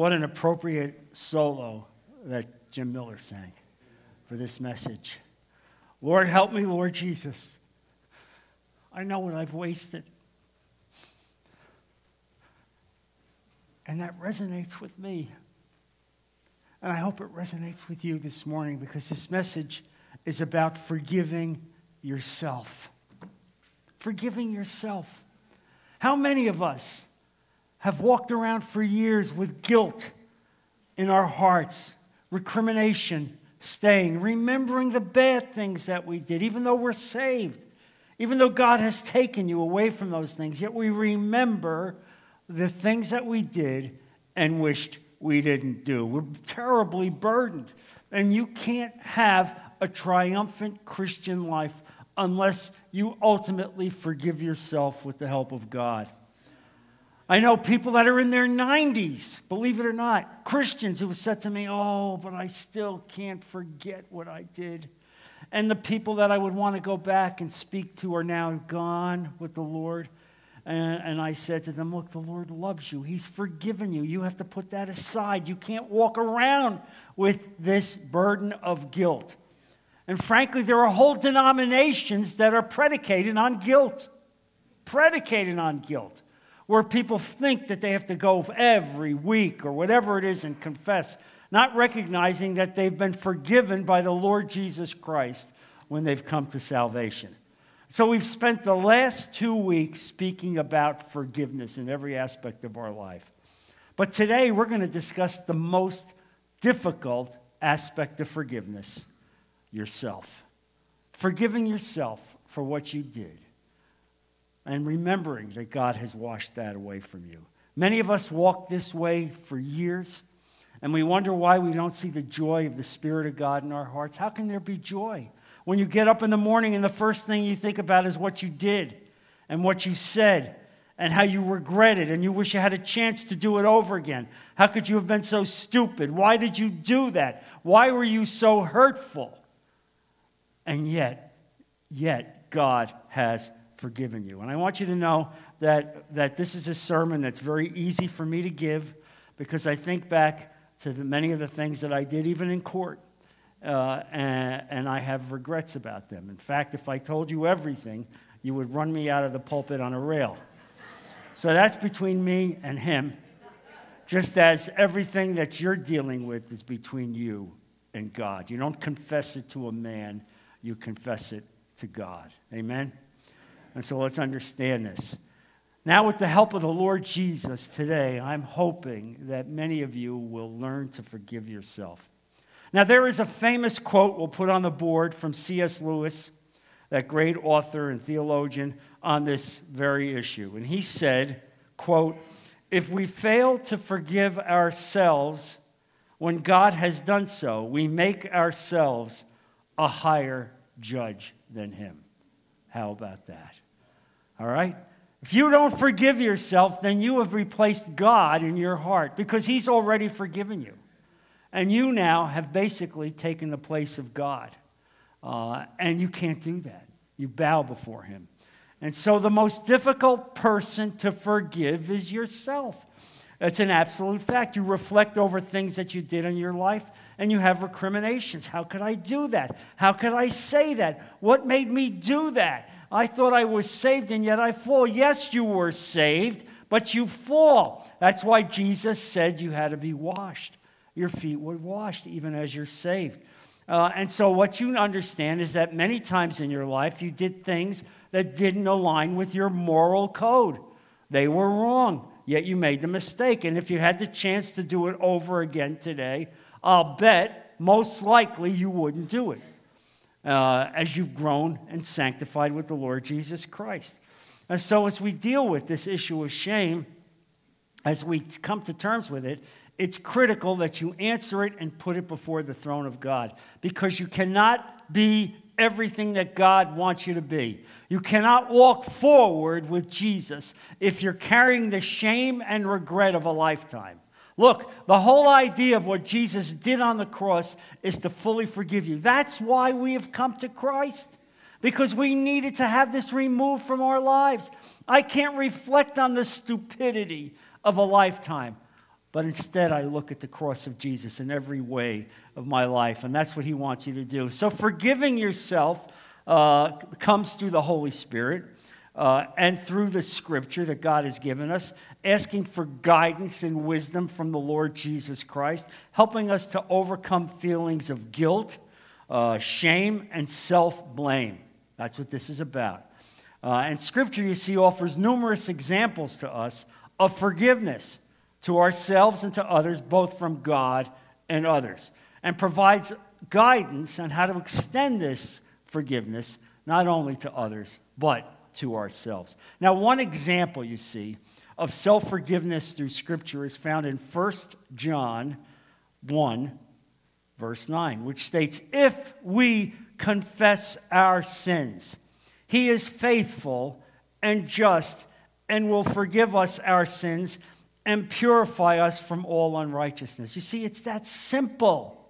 what an appropriate solo that Jim Miller sang for this message. Lord, help me, Lord Jesus. I know what I've wasted. And that resonates with me. And I hope it resonates with you this morning because this message is about forgiving yourself. Forgiving yourself. How many of us have walked around for years with guilt in our hearts, recrimination, staying, remembering the bad things that we did, even though we're saved, even though God has taken you away from those things, yet we remember the things that we did and wished we didn't do. We're terribly burdened. And you can't have a triumphant Christian life unless you ultimately forgive yourself with the help of God. I know people that are in their 90s, believe it or not, Christians who have said to me, Oh, but I still can't forget what I did. And the people that I would want to go back and speak to are now gone with the Lord. And, and, I said to them, Look, the Lord loves you. He's forgiven you. You have to put that aside. You can't walk around with this burden of guilt. And frankly, there are whole denominations that are predicated on guilt. Predicated on guilt where people think that they have to go every week or whatever it is and confess, not recognizing that they've been forgiven by the Lord Jesus Christ when they've come to salvation. So we've spent the last two weeks speaking about forgiveness in every aspect of our life. But today we're going to discuss the most difficult aspect of forgiveness yourself. Forgiving yourself for what you did and remembering that God has washed that away from you. Many of us walk this way for years, and we wonder why we don't see the joy of the Spirit of God in our hearts. How can there be joy? When you get up in the morning and the first thing you think about is what you did and what you said and how you regret it and you wish you had a chance to do it over again. How could you have been so stupid? Why did you do that? Why were you so hurtful? And yet, yet, God has forgiven you. And I want you to know that, that this is a sermon that's very easy for me to give because I think back to the, many of the things that I did, even in court, uh, and, and I have regrets about them. In fact, if I told you everything, you would run me out of the pulpit on a rail. So that's between me and him, just as everything that you're dealing with is between you and God. You don't confess it to a man, you confess it to God. Amen? And so let's understand this. Now, with the help of the Lord Jesus today, I'm hoping that many of you will learn to forgive yourself. Now, there is a famous quote we'll put on the board from C.S. Lewis, that great author and theologian, on this very issue. And he said, quote, if we fail to forgive ourselves when God has done so, we make ourselves a higher judge than him. How about that? All right? If you don't forgive yourself, then you have replaced God in your heart because He's already forgiven you. And you now have basically taken the place of God. Uh, and you can't do that. You bow before Him. And so the most difficult person to forgive is yourself. It's an absolute fact. You reflect over things that you did in your life and you have recriminations. How could I do that? How could I say that? What made me do that? I thought I was saved and yet I fall. Yes, you were saved, but you fall. That's why Jesus said you had to be washed. Your feet were washed even as you're saved. Uh, and so, what you understand is that many times in your life you did things that didn't align with your moral code. They were wrong, yet you made the mistake. And if you had the chance to do it over again today, I'll bet most likely you wouldn't do it uh, as you've grown and sanctified with the Lord Jesus Christ. And so, as we deal with this issue of shame, as we come to terms with it, it's critical that you answer it and put it before the throne of God because you cannot be everything that God wants you to be. You cannot walk forward with Jesus if you're carrying the shame and regret of a lifetime. Look, the whole idea of what Jesus did on the cross is to fully forgive you. That's why we have come to Christ, because we needed to have this removed from our lives. I can't reflect on the stupidity of a lifetime. But instead I look at the cross of Jesus in every way of my life. And that's what he wants you to do. So forgiving yourself uh, comes through the Holy Spirit. Uh, and through the scripture that God has given us, asking for guidance and wisdom from the Lord Jesus Christ, helping us to overcome feelings of guilt, uh, shame, and self blame. That's what this is about. Uh, and scripture, you see, offers numerous examples to us of forgiveness to ourselves and to others, both from God and others, and provides guidance on how to extend this forgiveness not only to others, but to ourselves. Now, one example you see of self forgiveness through Scripture is found in 1 John 1, verse 9, which states, If we confess our sins, he is faithful and just and will forgive us our sins and purify us from all unrighteousness. You see, it's that simple.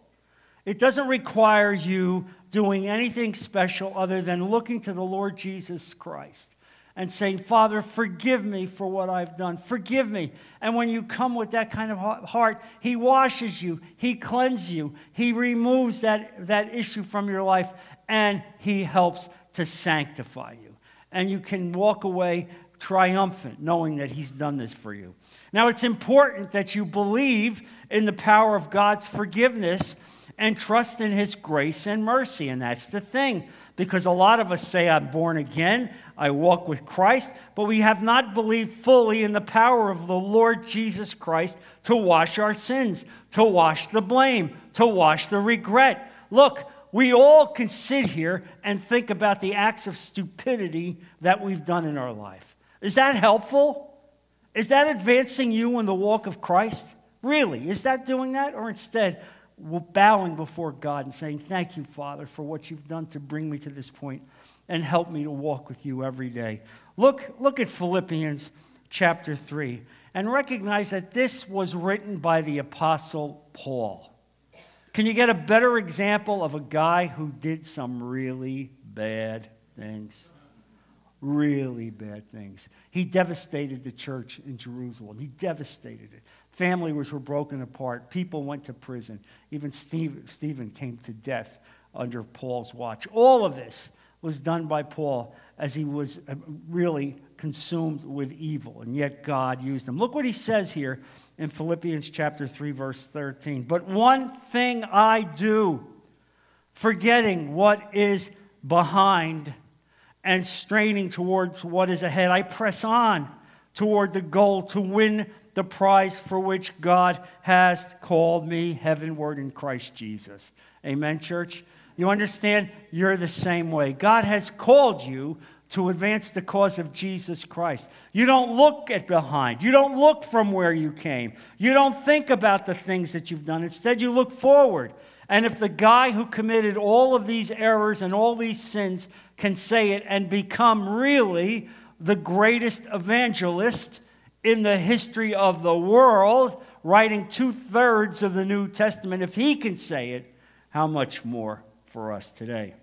It doesn't require you doing anything special other than looking to the Lord Jesus Christ and saying, Father, forgive me for what I've done. Forgive me. And when you come with that kind of heart, He washes you, He cleanses you, He removes that, that issue from your life, and He helps to sanctify you. And you can walk away triumphant knowing that He's done this for you. Now, it's important that you believe in the power of God's forgiveness and trust in His grace and mercy. And that's the thing, because a lot of us say, I'm born again, I walk with Christ, but we have not believed fully in the power of the Lord Jesus Christ to wash our sins, to wash the blame, to wash the regret. Look, we all can sit here and think about the acts of stupidity that we've done in our life. Is that helpful? Is that advancing you in the walk of Christ? Really? Is that doing that? Or instead, bowing before God and saying, Thank you, Father, for what you've done to bring me to this point and help me to walk with you every day? Look, look at Philippians chapter 3 and recognize that this was written by the Apostle Paul. Can you get a better example of a guy who did some really bad things? Really bad things. He devastated the church in Jerusalem. He devastated it. Families were broken apart. People went to prison. Even Steve, Stephen came to death under Paul's watch. All of this was done by Paul as he was uh, really consumed with evil, and yet God used him. Look what he says here in Philippians chapter 3 verse 13. But one thing I do, forgetting what is behind and straining towards what is ahead, I press on toward the goal to win the prize for which God has called me heavenward in Christ Jesus. Amen, church? You understand? You're the same way. God has called you to advance the cause of Jesus Christ. You don't look at behind. You don't look from where you came. You don't think about the things that you've done. Instead, you look forward. And if the guy who committed all of these errors and all these sins can say it and become really the greatest evangelist in the history of the world, writing two thirds of the New Testament, if he can say it, how much more for us today?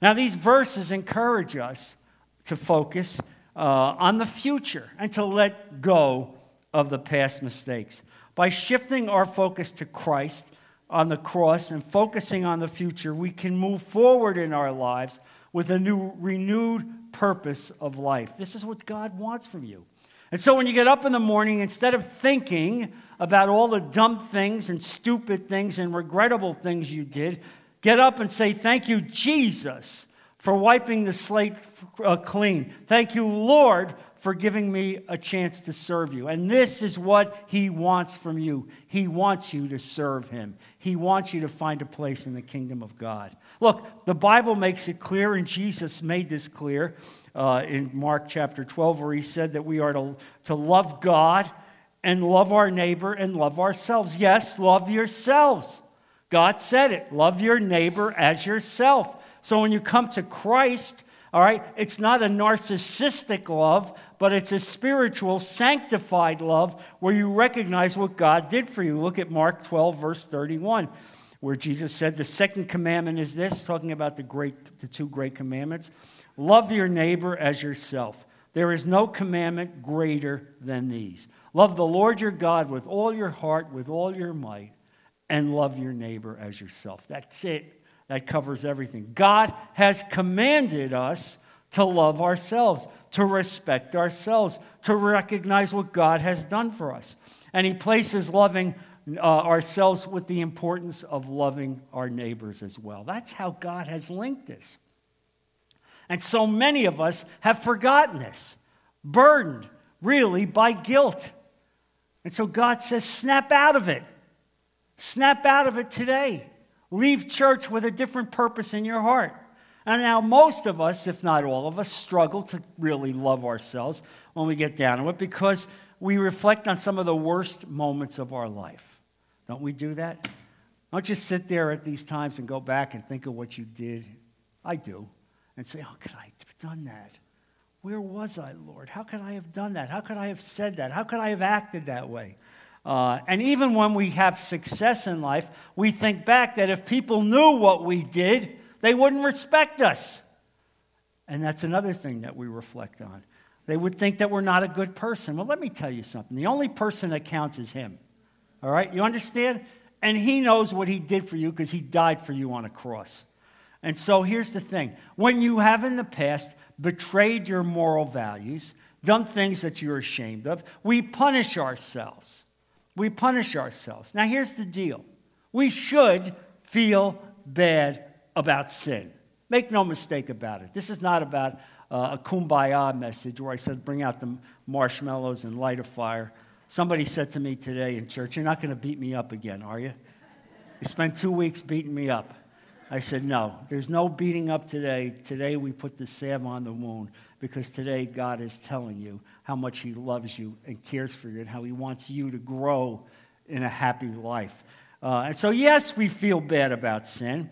Now, these verses encourage us to focus uh, on the future and to let go of the past mistakes. By shifting our focus to Christ on the cross and focusing on the future, we can move forward in our lives with a new, renewed purpose of life. This is what God wants from you. And so when you get up in the morning, instead of thinking about all the dumb things and stupid things and regrettable things you did, get up and say, Thank you, Jesus, for wiping the slate uh, clean. Thank you, Lord, for giving me a chance to serve you. And this is what He wants from you. He wants you to serve Him, He wants you to find a place in the kingdom of God. Look, the Bible makes it clear, and Jesus made this clear uh, in Mark chapter 12, where He said that we are to, to love God and love our neighbor and love ourselves. Yes, love yourselves. God said it love your neighbor as yourself. So when you come to Christ, all right, it's not a narcissistic love, but it's a spiritual, sanctified love where you recognize what God did for you. Look at Mark 12, verse 31, where Jesus said, The second commandment is this, talking about the, great, the two great commandments love your neighbor as yourself. There is no commandment greater than these. Love the Lord your God with all your heart, with all your might, and love your neighbor as yourself. That's it. That covers everything. God has commanded us to love ourselves, to respect ourselves, to recognize what God has done for us. And He places loving uh, ourselves with the importance of loving our neighbors as well. That's how God has linked this. And so many of us have forgotten this, burdened really by guilt. And so God says, snap out of it. Snap out of it today. Leave church with a different purpose in your heart. And now, most of us, if not all of us, struggle to really love ourselves when we get down to it because we reflect on some of the worst moments of our life. Don't we do that? Don't just sit there at these times and go back and think of what you did. I do. And say, How could I have done that? Where was I, Lord? How could I have done that? How could I have said that? How could I have acted that way? Uh, and even when we have success in life, we think back that if people knew what we did, they wouldn't respect us. And that's another thing that we reflect on. They would think that we're not a good person. Well, let me tell you something. The only person that counts is Him. All right? You understand? And He knows what He did for you because He died for you on a cross. And so here's the thing when you have in the past betrayed your moral values, done things that you're ashamed of, we punish ourselves. We punish ourselves. Now, here's the deal we should feel bad about sin. Make no mistake about it. This is not about uh, a kumbaya message where I said, bring out the marshmallows and light a fire. Somebody said to me today in church, You're not going to beat me up again, are you? You spent two weeks beating me up. I said, No, there's no beating up today. Today we put the salve on the wound because today God is telling you how much He loves you and cares for you and how He wants you to grow in a happy life. Uh, and so, yes, we feel bad about sin.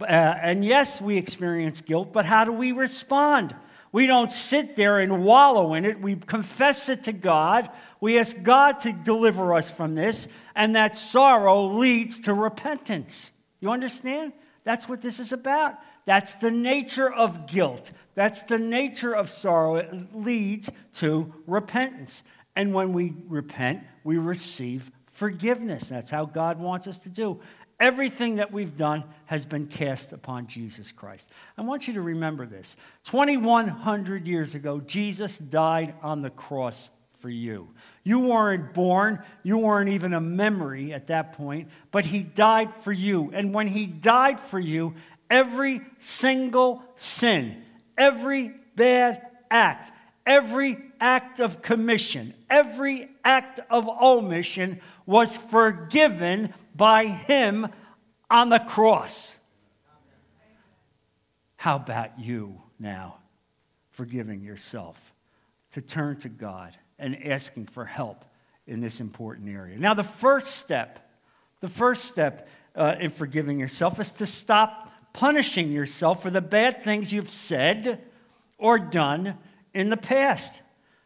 Uh, and yes, we experience guilt, but how do we respond? We don't sit there and wallow in it. We confess it to God. We ask God to deliver us from this, and that sorrow leads to repentance. You understand? That's what this is about. That's the nature of guilt. That's the nature of sorrow. It leads to repentance. And when we repent, we receive forgiveness. That's how God wants us to do. Everything that we've done has been cast upon Jesus Christ. I want you to remember this. 2,100 years ago, Jesus died on the cross for you. You weren't born, you weren't even a memory at that point, but He died for you. And when He died for you, every single sin, every bad act, every act of commission, every act of omission was forgiven by him on the cross. How about you now forgiving yourself to turn to God and asking for help in this important area? Now, the first step, the first step uh, in forgiving yourself is to stop punishing yourself for the bad things you've said or done in the past.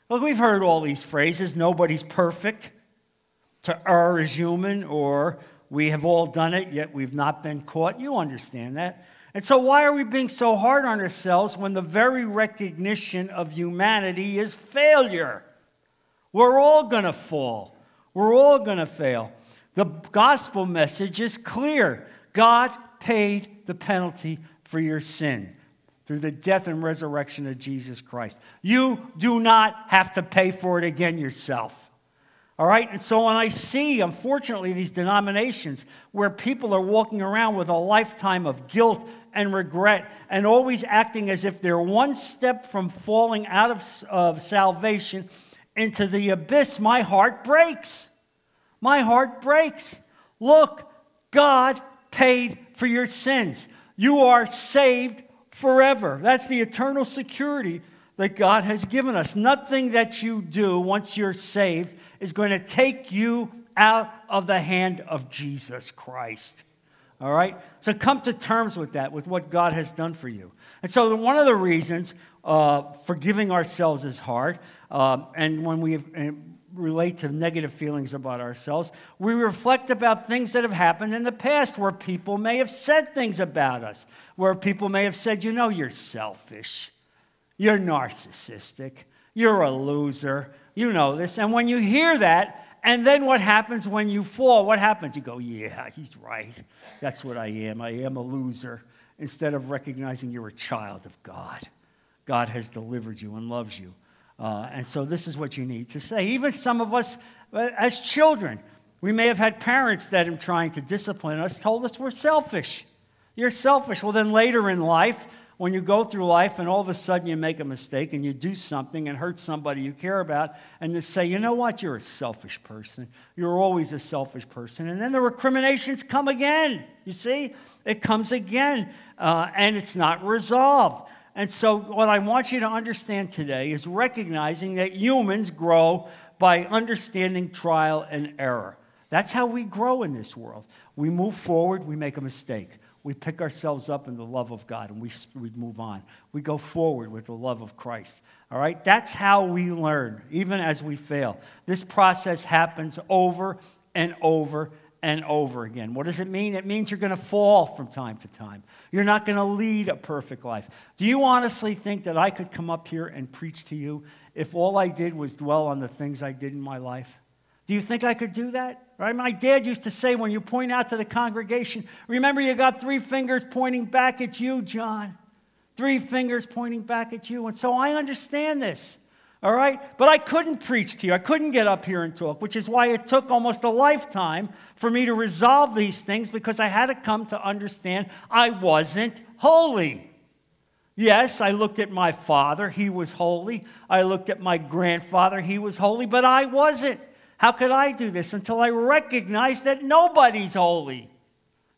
Look, we've heard all these phrases nobody's perfect, to err is human, or we have all done it, yet we've not been caught. You understand that. And so, why are we being so hard on ourselves when the very recognition of humanity is failure? We're all going to fall, we're all going to fail. The gospel message is clear God paid the penalty for your sin through the death and resurrection of Jesus Christ. You do not have to pay for it again yourself. All right? And so when I see, unfortunately, these denominations where people are walking around with a lifetime of guilt and regret and always acting as if they're one step from falling out of, of salvation into the abyss, my heart breaks. My heart breaks. Look, God paid for your sins. You are saved forever. That's the eternal security that God has given us. Nothing that you do once you're saved is going to take you out of the hand of Jesus Christ. All right? So come to terms with that, with what God has done for you. And so, one of the reasons uh, forgiving ourselves is hard, uh, and when we uh, relate to negative feelings about ourselves, we reflect about things that have happened in the past where people may have said things about us, where people may have said, you know, you're selfish, you're narcissistic, you're a loser, You know this. And when you hear that, and then what happens when you fall? What happens? You go, yeah, he's right. That's what I am. I am a loser. Instead of recognizing you're a child of God. God has delivered you and loves you. Uh, and so this is what you need to say. Even some of us, uh, as children, we may have had parents that, in trying to discipline us, told us we're selfish. You're selfish. Well, then later in life, when you go through life and all of a sudden you make a mistake and you do something and hurt somebody you care about, and they say, you know what, you're a selfish person. You're always a selfish person. And then the recriminations come again. You see? It comes again, uh, and it's not resolved. And so, what I want you to understand today is recognizing that humans grow by understanding trial and error. That's how we grow in this world. We move forward, we make a mistake. We pick ourselves up in the love of God and we, we move on. We go forward with the love of Christ. All right? That's how we learn, even as we fail. This process happens over and over and over again. What does it mean? It means you're going to fall from time to time. You're not going to lead a perfect life. Do you honestly think that I could come up here and preach to you if all I did was dwell on the things I did in my life? Do you think I could do that? Right? My dad used to say when you point out to the congregation, remember you got three fingers pointing back at you, John. Three fingers pointing back at you. And so I understand this. All right? But I couldn't preach to you. I couldn't get up here and talk, which is why it took almost a lifetime for me to resolve these things because I had to come to understand I wasn't holy. Yes, I looked at my father, he was holy. I looked at my grandfather, he was holy, but I wasn't. How could I do this until I recognized that nobody's holy?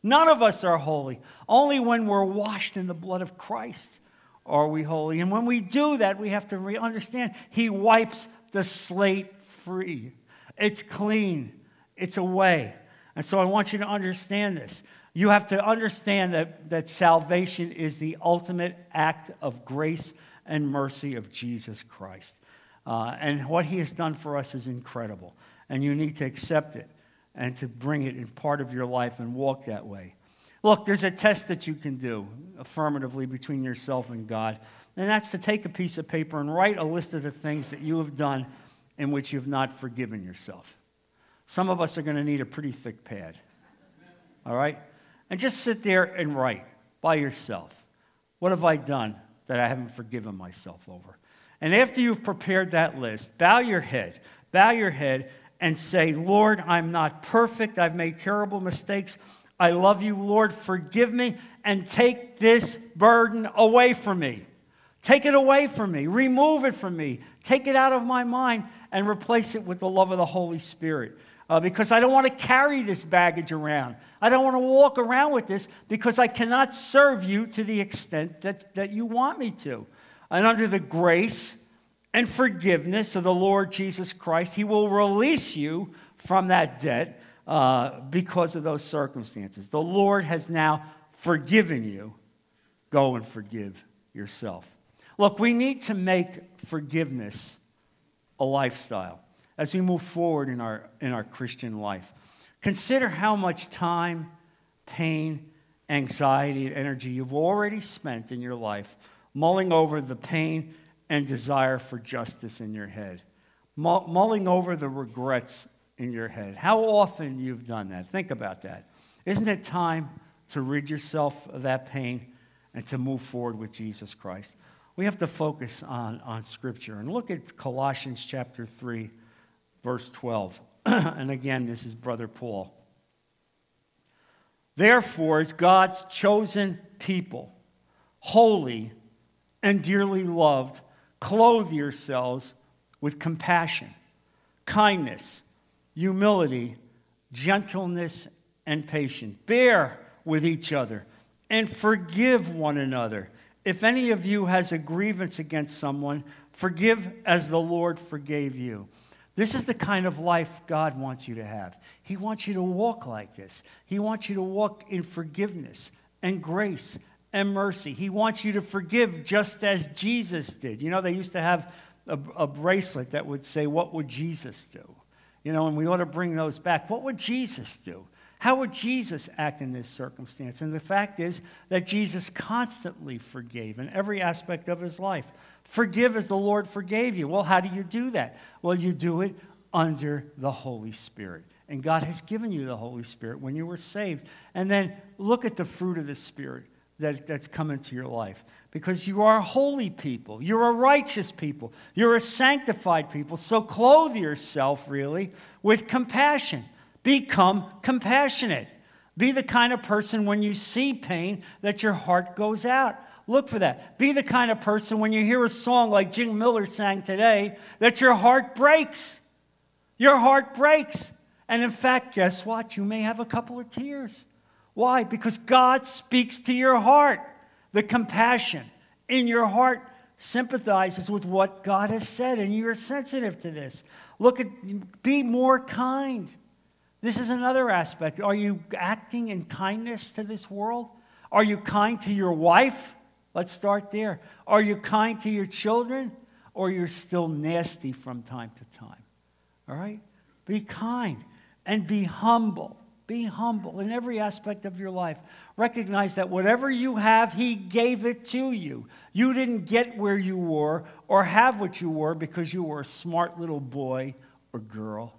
None of us are holy. Only when we're washed in the blood of Christ are we holy. And when we do that, we have to re- understand He wipes the slate free. It's clean, it's away. And so I want you to understand this. You have to understand that, that salvation is the ultimate act of grace and mercy of Jesus Christ. Uh, and what he has done for us is incredible. And you need to accept it and to bring it in part of your life and walk that way. Look, there's a test that you can do affirmatively between yourself and God, and that's to take a piece of paper and write a list of the things that you have done in which you've not forgiven yourself. Some of us are going to need a pretty thick pad, all right? And just sit there and write by yourself. What have I done that I haven't forgiven myself over? And after you've prepared that list, bow your head, bow your head, and say, Lord, I'm not perfect. I've made terrible mistakes. I love you, Lord. Forgive me and take this burden away from me. Take it away from me. Remove it from me. Take it out of my mind and replace it with the love of the Holy Spirit. Uh, because I don't want to carry this baggage around. I don't want to walk around with this because I cannot serve you to the extent that, that you want me to. And under the grace and forgiveness of the Lord Jesus Christ, He will release you from that debt uh, because of those circumstances. The Lord has now forgiven you. Go and forgive yourself. Look, we need to make forgiveness a lifestyle as we move forward in our, in our Christian life. Consider how much time, pain, anxiety, and energy you've already spent in your life mulling over the pain and desire for justice in your head, mulling over the regrets in your head. How often you've done that? Think about that. Isn't it time to rid yourself of that pain and to move forward with Jesus Christ? We have to focus on, on Scripture and look at Colossians chapter 3, verse 12. and again, this is Brother Paul. Therefore, as God's chosen people, holy and dearly loved, clothe yourselves with compassion, kindness, humility, gentleness, and patience. Bear with each other and forgive one another. If any of you has a grievance against someone, forgive as the Lord forgave you. This is the kind of life God wants you to have. He wants you to walk like this. He wants you to walk in forgiveness and grace and mercy. He wants you to forgive just as Jesus did. You know, they used to have a, a bracelet that would say, What would Jesus do? You know, and we ought to bring those back. What would Jesus do? How would Jesus act in this circumstance? And the fact is that Jesus constantly forgave in every aspect of his life. Forgive as the Lord forgave you. Well, how do you do that? Well, you do it under the Holy Spirit. And God has given you the Holy Spirit when you were saved. And then look at the fruit of the Spirit that, that's come into your life. Because you are a holy people, you're a righteous people, you're a sanctified people. So clothe yourself, really, with compassion. Become compassionate. Be the kind of person when you see pain that your heart goes out. Look for that. Be the kind of person when you hear a song like Jim Miller sang today that your heart breaks. Your heart breaks. And in fact, guess what? You may have a couple of tears. Why? Because God speaks to your heart. The compassion in your heart sympathizes with what God has said, and you're sensitive to this. Look at, be more kind. This is another aspect. Are you acting in kindness to this world? Are you kind to your wife? Let's start there. Are you kind to your children? Or you're still nasty from time to time? All right? Be kind and be humble. Be humble in every aspect of your life. Recognize that whatever you have, He gave it to you. You didn't get where you were or have what you were because you were a smart little boy or girl.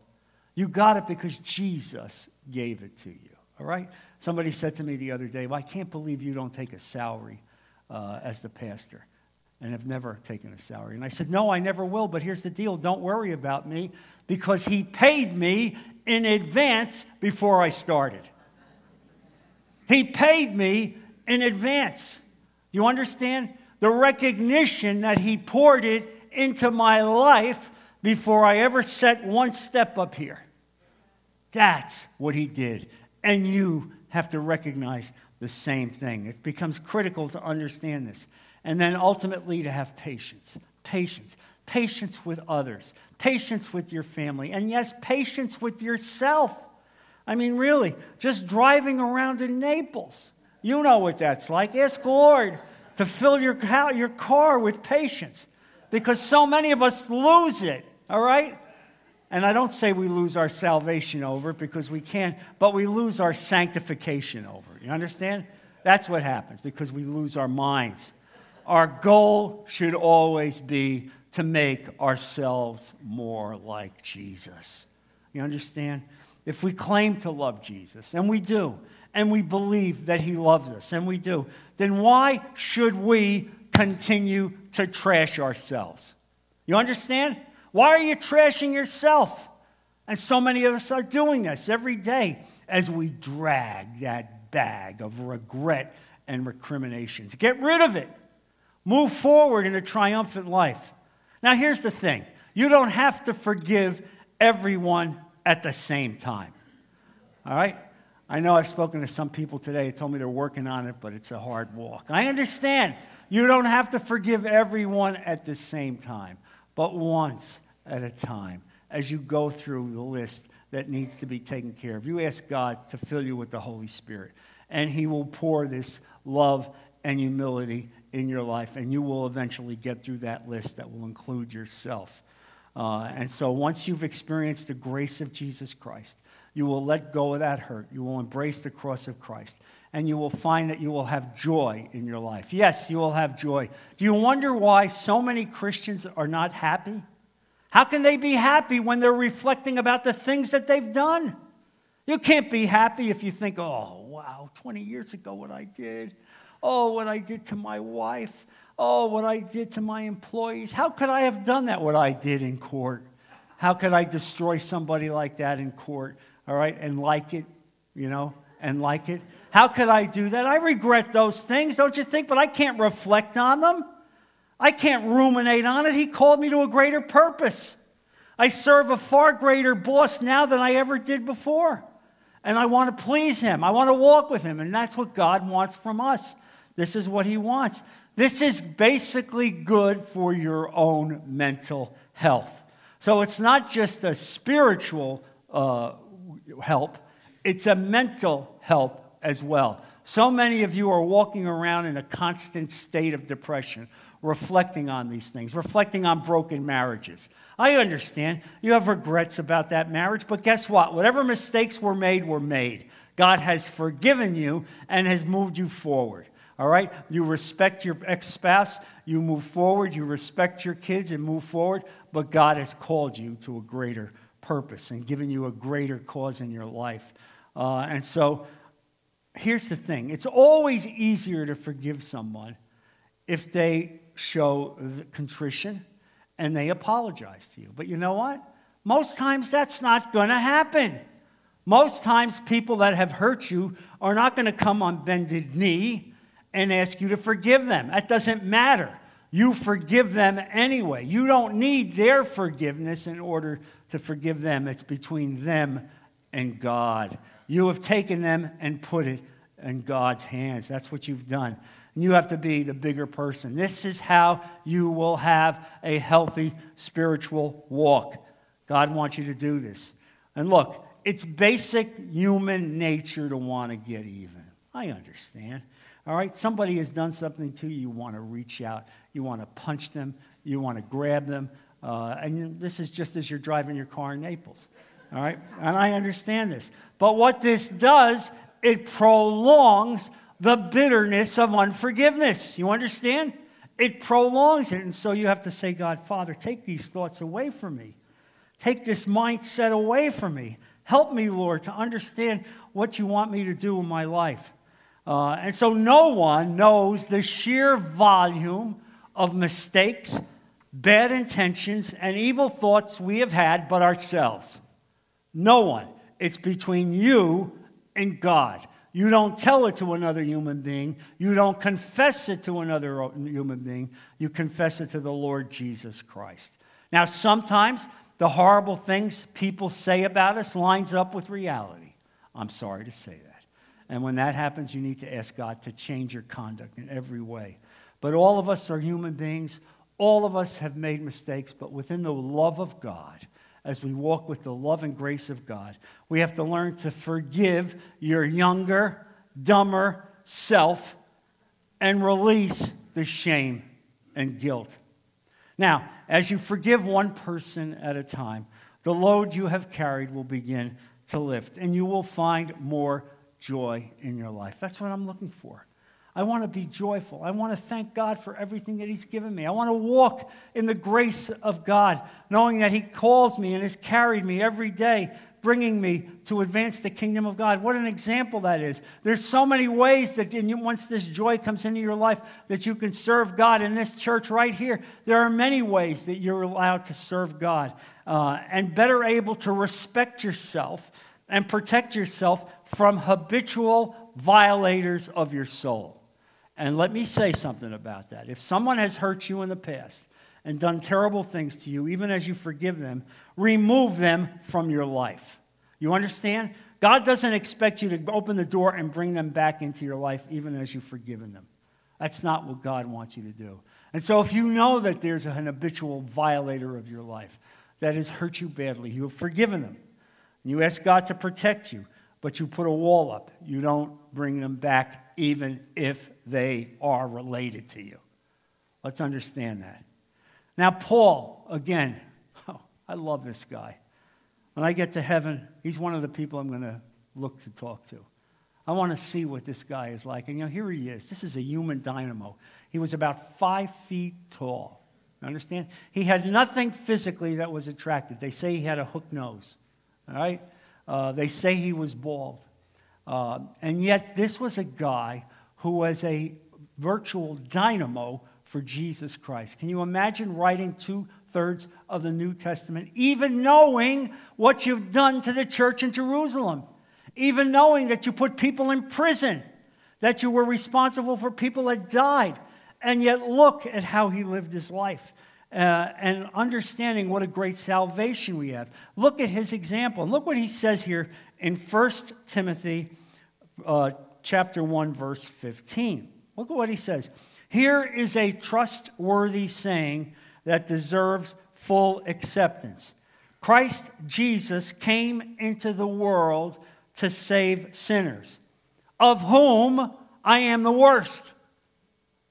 You got it because Jesus gave it to you. All right? Somebody said to me the other day, well, I can't believe you don't take a salary uh, as the pastor and have never taken a salary. And I said, No, I never will, but here's the deal don't worry about me because he paid me in advance before I started. He paid me in advance. You understand? The recognition that he poured it into my life before I ever set one step up here. That's what he did. And you have to recognize the same thing. It becomes critical to understand this. And then ultimately to have patience. Patience. Patience with others. Patience with your family. And yes, patience with yourself. I mean, really, just driving around in Naples. You know what that's like. Ask Lord to fill your, your car with patience because so many of us lose it, all right? And I don't say we lose our salvation over because we can't, but we lose our sanctification over. You understand? That's what happens because we lose our minds. Our goal should always be to make ourselves more like Jesus. You understand? If we claim to love Jesus, and we do, and we believe that he loves us, and we do, then why should we continue to trash ourselves? You understand? Why are you trashing yourself? And so many of us are doing this every day as we drag that bag of regret and recriminations. Get rid of it. Move forward in a triumphant life. Now, here's the thing you don't have to forgive everyone at the same time. All right? I know I've spoken to some people today who told me they're working on it, but it's a hard walk. I understand. You don't have to forgive everyone at the same time but once at a time as you go through the list that needs to be taken care of. You ask God to fill you with the Holy Spirit, and He will pour this love and humility in your life, and you will eventually get through that list that will include yourself. Uh, and so once you've experienced the grace of Jesus Christ, you will let go of that hurt. You will embrace the cross of Christ and you will find that you will have joy in your life. Yes, you will have joy. Do you wonder why so many Christians are not happy? How can they be happy when they're reflecting about the things that they've done? You can't be happy if you think, oh, wow, 20 years ago, what I did. Oh, what I did to my wife. Oh, what I did to my employees. How could I have done that, what I did in court? How could I destroy somebody like that in court? All right, and like it, you know, and like it. How could I do that? I regret those things, don't you think? But I can't reflect on them. I can't ruminate on it. He called me to a greater purpose. I serve a far greater boss now than I ever did before. And I want to please him. I want to walk with him. And that's what God wants from us. This is what he wants. This is basically good for your own mental health. So it's not just a spiritual uh, help, it's a mental help as well. So many of you are walking around in a constant state of depression, reflecting on these things, reflecting on broken marriages. I understand you have regrets about that marriage, but guess what? Whatever mistakes were made, were made. God has forgiven you and has moved you forward. All right? You respect your ex spouse, you move forward, you respect your kids and move forward, but God has called you to a greater purpose and given you a greater cause in your life. Uh, and so here's the thing it's always easier to forgive someone if they show contrition and they apologize to you. But you know what? Most times that's not going to happen. Most times, people that have hurt you are not going to come on bended knee and ask you to forgive them. That doesn't matter. You forgive them anyway. You don't need their forgiveness in order to forgive them. It's between them and God. You have taken them and put it in God's hands. That's what you've done. And you have to be the bigger person. This is how you will have a healthy spiritual walk. God wants you to do this. And look, it's basic human nature to want to get even. I understand. All right, somebody has done something to you, you want to reach out, you want to punch them, you want to grab them. Uh, and this is just as you're driving your car in Naples. All right? And I understand this. But what this does, it prolongs the bitterness of unforgiveness. You understand? It prolongs it. And so you have to say, God, Father, take these thoughts away from me. Take this mindset away from me. Help me, Lord, to understand what you want me to do in my life. Uh, and so no one knows the sheer volume of mistakes, bad intentions, and evil thoughts we have had but ourselves. No one. It's between you and God. You don't tell it to another human being. You don't confess it to another human being. You confess it to the Lord Jesus Christ. Now, sometimes the horrible things people say about us lines up with reality. I'm sorry to say that. And when that happens, you need to ask God to change your conduct in every way. But all of us are human beings. All of us have made mistakes, but within the love of God, as we walk with the love and grace of God. We have to learn to forgive your younger, dumber self and release the shame and guilt. Now, as you forgive one person at a time, the load you have carried will begin to lift, and you will find more joy in your life. That's what I'm looking for. I want to be joyful. I want to thank God for everything that He's given me. I want to walk in the grace of God, knowing that He calls me and has carried me every day, bringing me to advance the kingdom of God. What an example that is. There's so many ways that once this joy comes into your life that you can serve God in this church right here. There are many ways that you're allowed to serve God uh, and better able to respect yourself and protect yourself from habitual violators of your soul. And let me say something about that. If someone has hurt you in the past and done terrible things to you, even as you forgive them, remove them from your life. You understand? God doesn't expect you to open the door and bring them back into your life, even as you've forgiven them. That's not what God wants you to do. And so, if you know that there's an habitual violator of your life that has hurt you badly, you have forgiven them. You ask God to protect you, but you put a wall up. You don't bring them back, even if they are related to you. Let's understand that. Now, Paul, again, oh, I love this guy. When I get to heaven, he's one of the people I'm going to look to talk to. I want to see what this guy is like. And you know, here he is. This is a human dynamo. He was about five feet tall. You understand? He had nothing physically that was attractive. They say he had a hook nose. All right? Uh, they say he was bald. Uh, and yet, this was a guy who was a virtual dynamo for Jesus Christ. Can you imagine writing two thirds of the New Testament, even knowing what you've done to the church in Jerusalem, even knowing that you put people in prison, that you were responsible for people that died, and yet look at how he lived his life. Uh, and understanding what a great salvation we have. Look at his example. Look what he says here in 1 Timothy uh, chapter 1, verse 15. Look at what he says. Here is a trustworthy saying that deserves full acceptance Christ Jesus came into the world to save sinners, of whom I am the worst.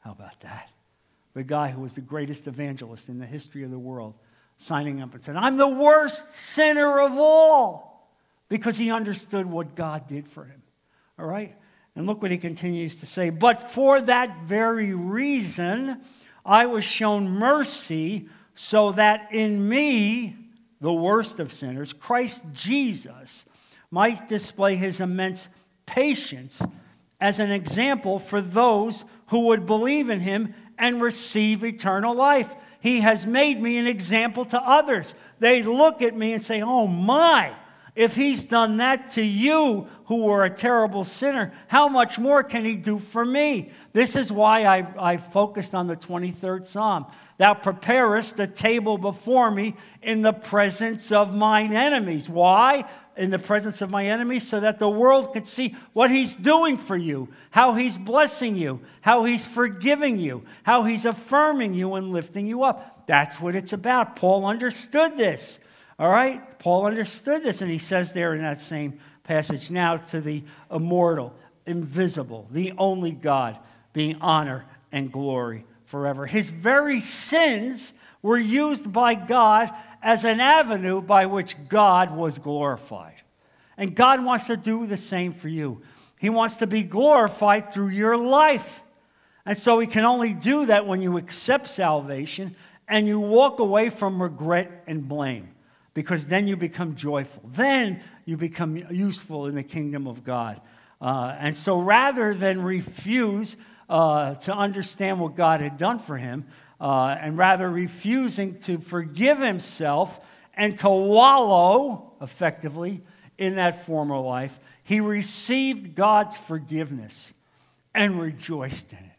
How about that? The guy who was the greatest evangelist in the history of the world signing up and said, I'm the worst sinner of all because he understood what God did for him. All right? And look what he continues to say. But for that very reason, I was shown mercy so that in me, the worst of sinners, Christ Jesus, might display his immense patience as an example for those who would believe in him and receive eternal life. He has made me an example to others. They look at me and say, Oh my, if he's done that to you who were a terrible sinner, how much more can he do for me? This is why I, I focused on the 23rd Psalm. Thou preparest a table before me in the presence of mine enemies. Why? in the presence of my enemies so that the world could see what he's doing for you, how he's blessing you, how he's forgiving you, how he's affirming you and lifting you up. That's what it's about. Paul understood this. All right? Paul understood this, and he says there in that same passage now to the immortal, invisible, the only God, being honor and glory forever. His very sins were used by God as an avenue by which God was glorified. And God wants to do the same for you. He wants to be glorified through your life. And so He can only do that when you accept salvation and you walk away from regret and blame, because then you become joyful. Then you become useful in the kingdom of God. Uh, and so rather than refuse uh, to understand what God had done for him, uh, and rather refusing to forgive himself and to wallow effectively in that former life, he received God's forgiveness and rejoiced in it.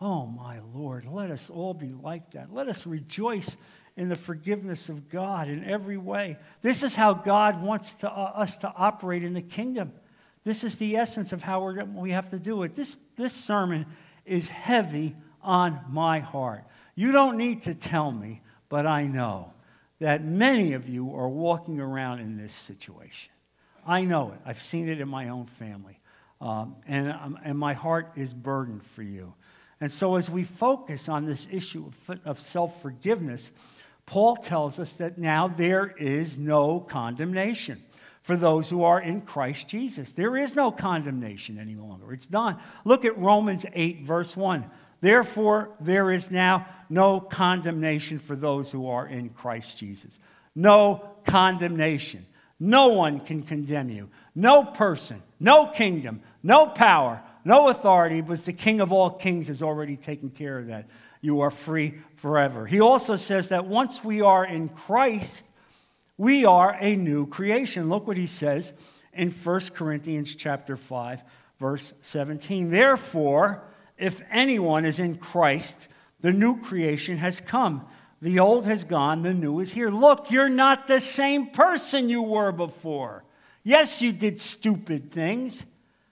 Oh, my Lord, let us all be like that. Let us rejoice in the forgiveness of God in every way. This is how God wants to, uh, us to operate in the kingdom. This is the essence of how we have to do it. This, this sermon is heavy on my heart. You don't need to tell me, but I know that many of you are walking around in this situation. I know it. I've seen it in my own family. Um, and, um, and my heart is burdened for you. And so, as we focus on this issue of, of self forgiveness, Paul tells us that now there is no condemnation for those who are in Christ Jesus. There is no condemnation any longer. It's done. Look at Romans 8, verse 1. Therefore, there is now no condemnation for those who are in Christ Jesus. No condemnation. No one can condemn you. No person, no kingdom, no power, no authority, but the King of all kings has already taken care of that. You are free forever. He also says that once we are in Christ, we are a new creation. Look what he says in 1 Corinthians chapter 5, verse 17. Therefore, if anyone is in Christ, the new creation has come. The old has gone, the new is here. Look, you're not the same person you were before. Yes, you did stupid things.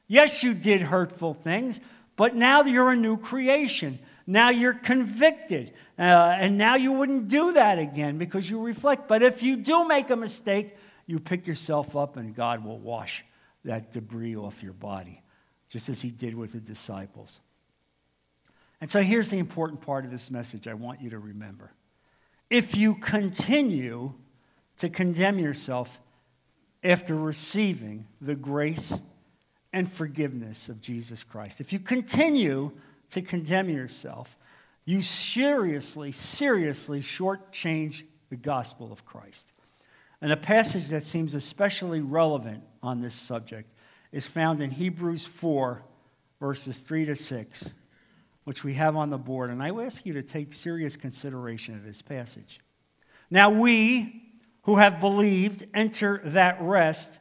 Yes, you did hurtful things, but now you're a new creation. Now you're convicted. Uh, and now you wouldn't do that again because you reflect. But if you do make a mistake, you pick yourself up and God will wash that debris off your body, just as He did with the disciples. And so here's the important part of this message I want you to remember. If you continue to condemn yourself after receiving the grace and forgiveness of Jesus Christ, if you continue to condemn yourself, you seriously, seriously shortchange the gospel of Christ. And a passage that seems especially relevant on this subject is found in Hebrews 4, verses 3 to 6 which we have on the board, and I ask you to take serious consideration of this passage. Now, we who have believed enter that rest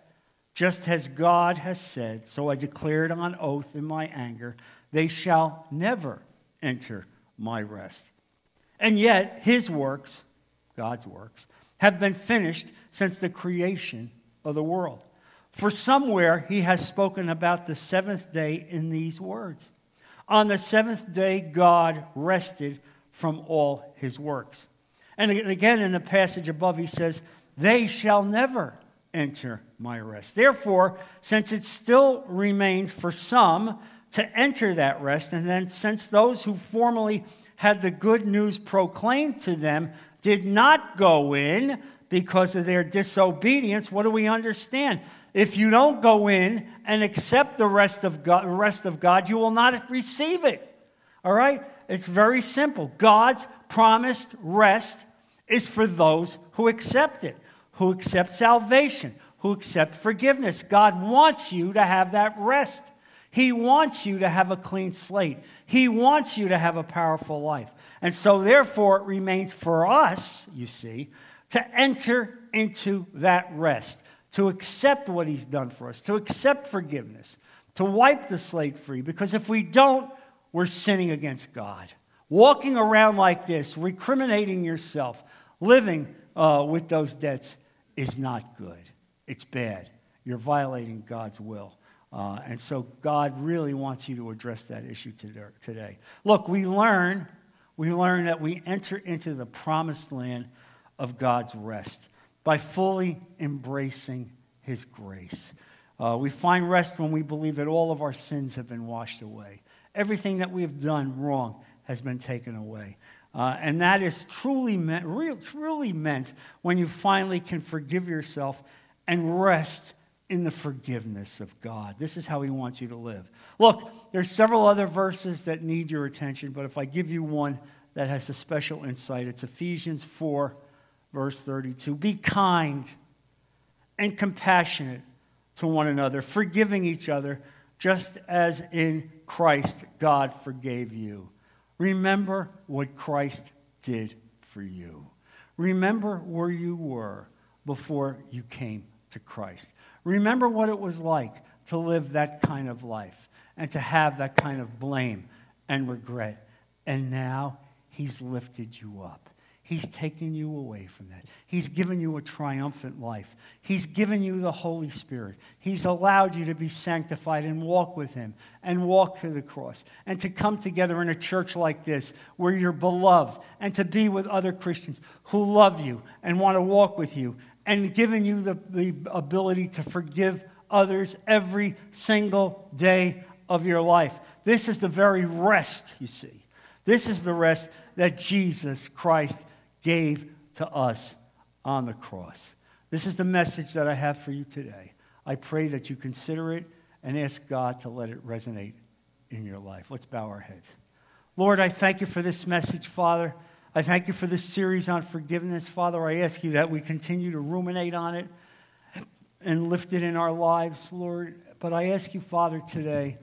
just as God has said. So I declared on oath in my anger, they shall never enter my rest. And yet, his works, God's works, have been finished since the creation of the world. For somewhere he has spoken about the seventh day in these words on the seventh day, God rested from all his works. And again, in the passage above, he says, They shall never enter my rest. Therefore, since it still remains for some to enter that rest, and then since those who formerly had the good news proclaimed to them did not go in because of their disobedience, what do we understand? If you don't go in and accept the rest of God, rest of God you will not receive it. All right? It's very simple. God's promised rest is for those who accept it, who accept salvation, who accept forgiveness. God wants you to have that rest. He wants you to have a clean slate. He wants you to have a powerful life. And so, therefore, it remains for us, you see, to enter into that rest, to accept what He's done for us, to accept forgiveness, to wipe the slate free. Because if we don't, we're sinning against God. Walking around like this, recriminating yourself, living uh, with those debts is not good. It's bad. You're violating God's will. Uh, and so God really wants you to address that issue today. Look, we learn, we learn that we enter into the promised land of God's rest by fully embracing his grace. Uh, we find rest when we believe that all of our sins have been washed away. Everything that we have done wrong has been taken away. Uh, and that is truly meant, real, truly meant when you finally can forgive yourself and rest in the forgiveness of God. This is how He wants you to live. Look, there's several other verses that need your attention, but if I give you one that has a special insight, it's Ephesians 4, verse 32. Be kind and compassionate to one another, forgiving each other, just as in Christ God forgave you. Remember what Christ did for you. Remember where you were before you came to Christ. Remember what it was like to live that kind of life and to have that kind of blame and regret. And now He's lifted you up. He's taken you away from that. He's given you a triumphant life. He's given you the Holy Spirit. He's allowed you to be sanctified and walk with Him and walk to the cross and to come together in a church like this where you're beloved and to be with other Christians who love you and want to walk with you and giving you the, the ability to forgive others every single day of your life. This is the very rest, you see. This is the rest that Jesus Christ gave to us on the cross. This is the message that I have for you today. I pray that you consider it and ask God to let it resonate in your life. Let's bow our heads. Lord, I thank you for this message, Father. I thank you for this series on forgiveness. Father, I ask you that we continue to ruminate on it and lift it in our lives, Lord. But I ask you, Father, today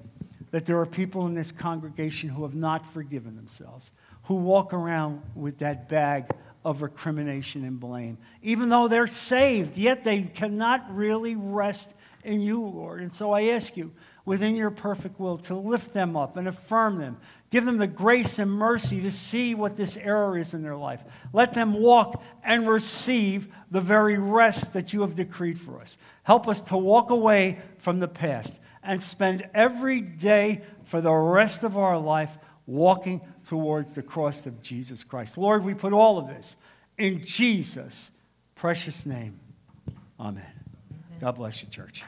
that there are people in this congregation who have not forgiven themselves, who walk around with that bag of recrimination and blame. Even though they're saved, yet they cannot really rest in you, Lord. And so I ask you, within your perfect will, to lift them up and affirm them, Give them the grace and mercy to see what this error is in their life. Let them walk and receive the very rest that you have decreed for us. Help us to walk away from the past and spend every day for the rest of our life walking towards the cross of Jesus Christ. Lord, we put all of this in Jesus' precious name. Amen. God bless you, church.